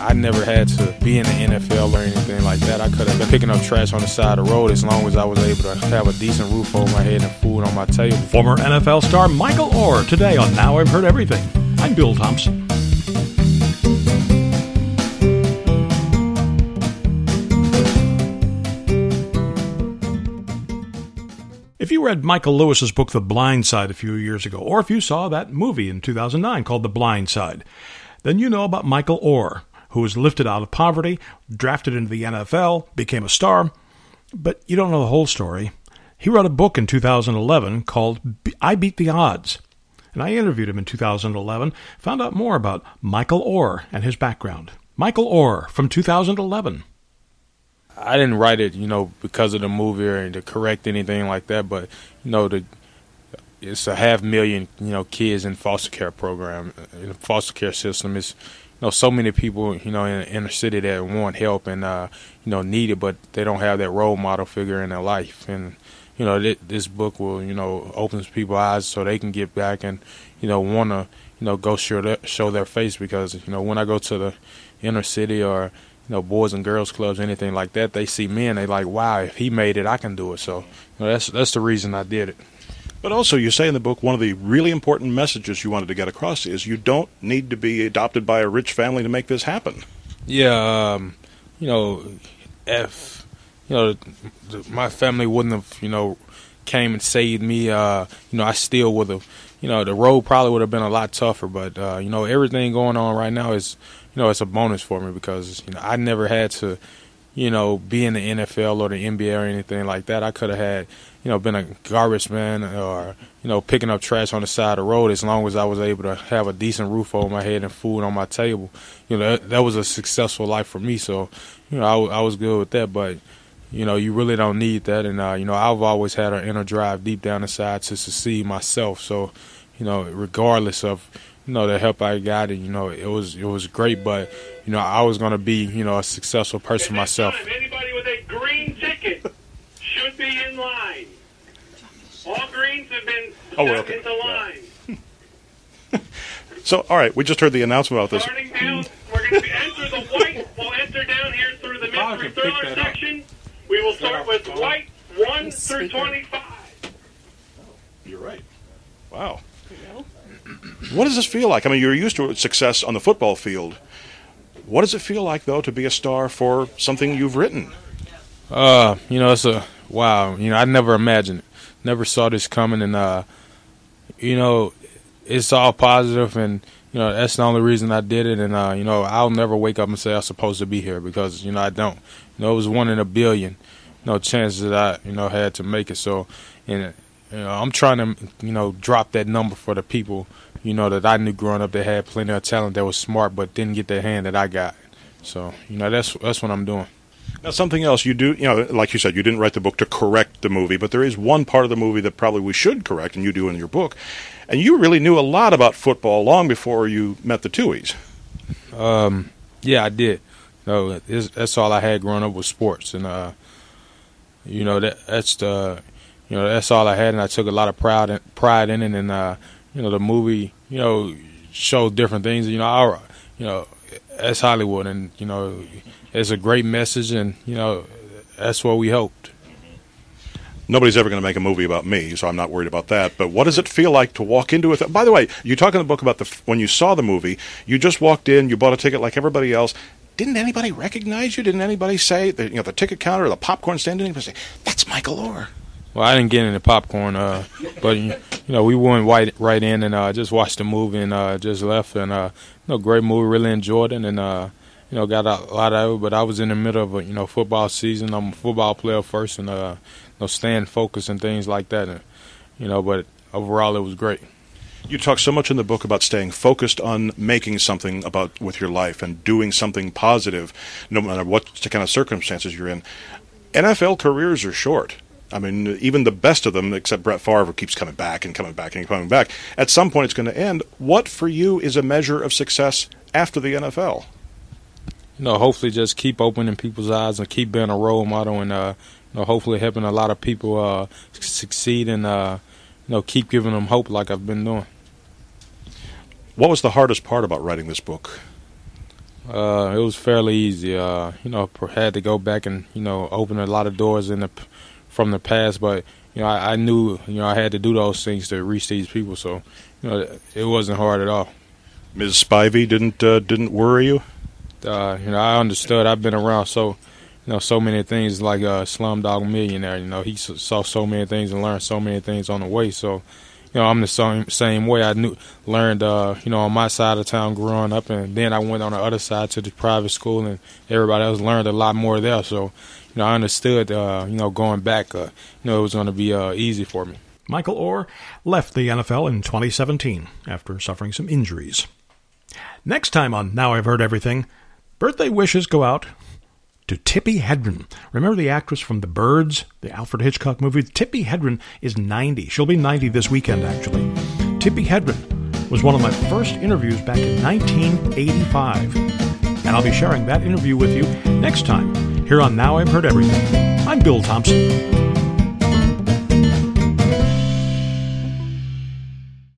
I never had to be in the NFL or anything like that. I could have been picking up trash on the side of the road as long as I was able to have a decent roof over my head and food on my table. Former NFL star Michael Oher today on Now I've Heard Everything. I'm Bill Thompson. If you read Michael Lewis's book The Blind Side a few years ago, or if you saw that movie in 2009 called The Blind Side, then you know about Michael Oher, who was lifted out of poverty, drafted into the NFL, became a star, but you don't know the whole story. He wrote a book in 2011 called I Beat the Odds. And I interviewed him in 2011, found out more about Michael Oher and his background. Michael Oher from 2011. I didn't write it, you know, because of the movie or to correct anything like that, but you know, the it's a half million, you know, kids in foster care program, in the foster care system. It's know so many people, you know, in the inner city that want help and uh, you know need it, but they don't have that role model figure in their life. And you know, th- this book will, you know, opens people's eyes so they can get back and you know want to, you know, go show their, show their face because you know when I go to the inner city or you know, boys and girls clubs, anything like that, they see me and they like, wow, if he made it, I can do it. So you know, that's that's the reason I did it. But also, you say in the book one of the really important messages you wanted to get across is you don't need to be adopted by a rich family to make this happen. Yeah, um, you know, if you know my family wouldn't have, you know, came and saved me, uh, you know, I still would have, you know, the road probably would have been a lot tougher. But uh, you know, everything going on right now is you know, it's a bonus for me because you know I never had to, you know, be in the NFL or the NBA or anything like that. I could have had, you know, been a garbage man or you know picking up trash on the side of the road as long as I was able to have a decent roof over my head and food on my table. You know, that, that was a successful life for me. So, you know, I, I was good with that, but. You know, you really don't need that, and uh, you know, I've always had an inner drive deep down inside to succeed myself. So, you know, regardless of you know the help I got, and you know it was it was great. But you know I was going to be you know a successful person myself. Time, anybody with a green ticket should be in line. All greens have been Oh, stuck okay. into line. So, all right, we just heard the announcement about this. Starting down, we're going to enter the white. We'll enter down here through the mystery can pick thriller that up. section. We will start with white one through twenty-five. You're right. Wow. What does this feel like? I mean, you're used to success on the football field. What does it feel like, though, to be a star for something you've written? Uh, you know, it's a wow. You know, I never imagined, never saw this coming, and uh, you know, it's all positive, and you know, that's the only reason I did it. And uh, you know, I'll never wake up and say I'm supposed to be here because you know I don't. You know, it was one in a billion, you know, chances that I you know had to make it. So, and you know, I'm trying to you know drop that number for the people you know that I knew growing up that had plenty of talent that was smart but didn't get the hand that I got. So, you know, that's that's what I'm doing. Now, something else you do, you know, like you said, you didn't write the book to correct the movie, but there is one part of the movie that probably we should correct, and you do in your book. And you really knew a lot about football long before you met the Tuohys. Um, yeah, I did. No, it's, that's all I had growing up was sports, and uh, you know that that's the, you know that's all I had, and I took a lot of pride in, pride in it, and uh, you know the movie, you know, showed different things. You know, our you know, that's Hollywood, and you know, it's a great message, and you know, that's what we hoped. Nobody's ever going to make a movie about me, so I'm not worried about that. But what does it feel like to walk into it? By the way, you talk in the book about the when you saw the movie, you just walked in, you bought a ticket like everybody else. Didn't anybody recognize you? Didn't anybody say, you know, the ticket counter or the popcorn stand? Didn't anybody say, that's Michael Oher? Well, I didn't get any popcorn, uh, but you know, we went right right in and uh, just watched the movie and uh, just left. And uh, you know, great movie, really enjoyed it, and uh, you know, got a lot out of it. But I was in the middle of a you know football season. I'm a football player first, and uh, you know, staying focused and things like that. And you know, but overall, it was great. You talk so much in the book about staying focused on making something about with your life and doing something positive, no matter what kind of circumstances you're in. NFL careers are short. I mean, even the best of them, except Brett Favre, keeps coming back and coming back and coming back. At some point, it's going to end. What for you is a measure of success after the NFL? You know, hopefully, just keep opening people's eyes and keep being a role model, and uh, you know, hopefully helping a lot of people uh, succeed and uh, you know, keep giving them hope like I've been doing. What was the hardest part about writing this book? Uh, it was fairly easy. Uh, you know, had to go back and you know open a lot of doors in the from the past, but you know I, I knew you know I had to do those things to reach these people. So you know it wasn't hard at all. Ms. Spivey didn't uh, didn't worry you. Uh, you know I understood. I've been around so you know so many things like uh, Slumdog Millionaire. You know he saw so many things and learned so many things on the way. So you know, I'm the same same way. I knew learned, uh, you know, on my side of town growing up, and then I went on the other side to the private school, and everybody else learned a lot more there. So, you know, I understood, uh, you know, going back, uh, you know, it was going to be uh, easy for me. Michael Oher left the NFL in 2017 after suffering some injuries. Next time on Now I've Heard Everything, birthday wishes go out to Tippi Hedren. Remember the actress from The Birds, the Alfred Hitchcock movie? Tippi Hedren is 90. She'll be 90 this weekend, actually. Tippi Hedren was one of my first interviews back in 1985. And I'll be sharing that interview with you next time here on Now I've Heard Everything. I'm Bill Thompson.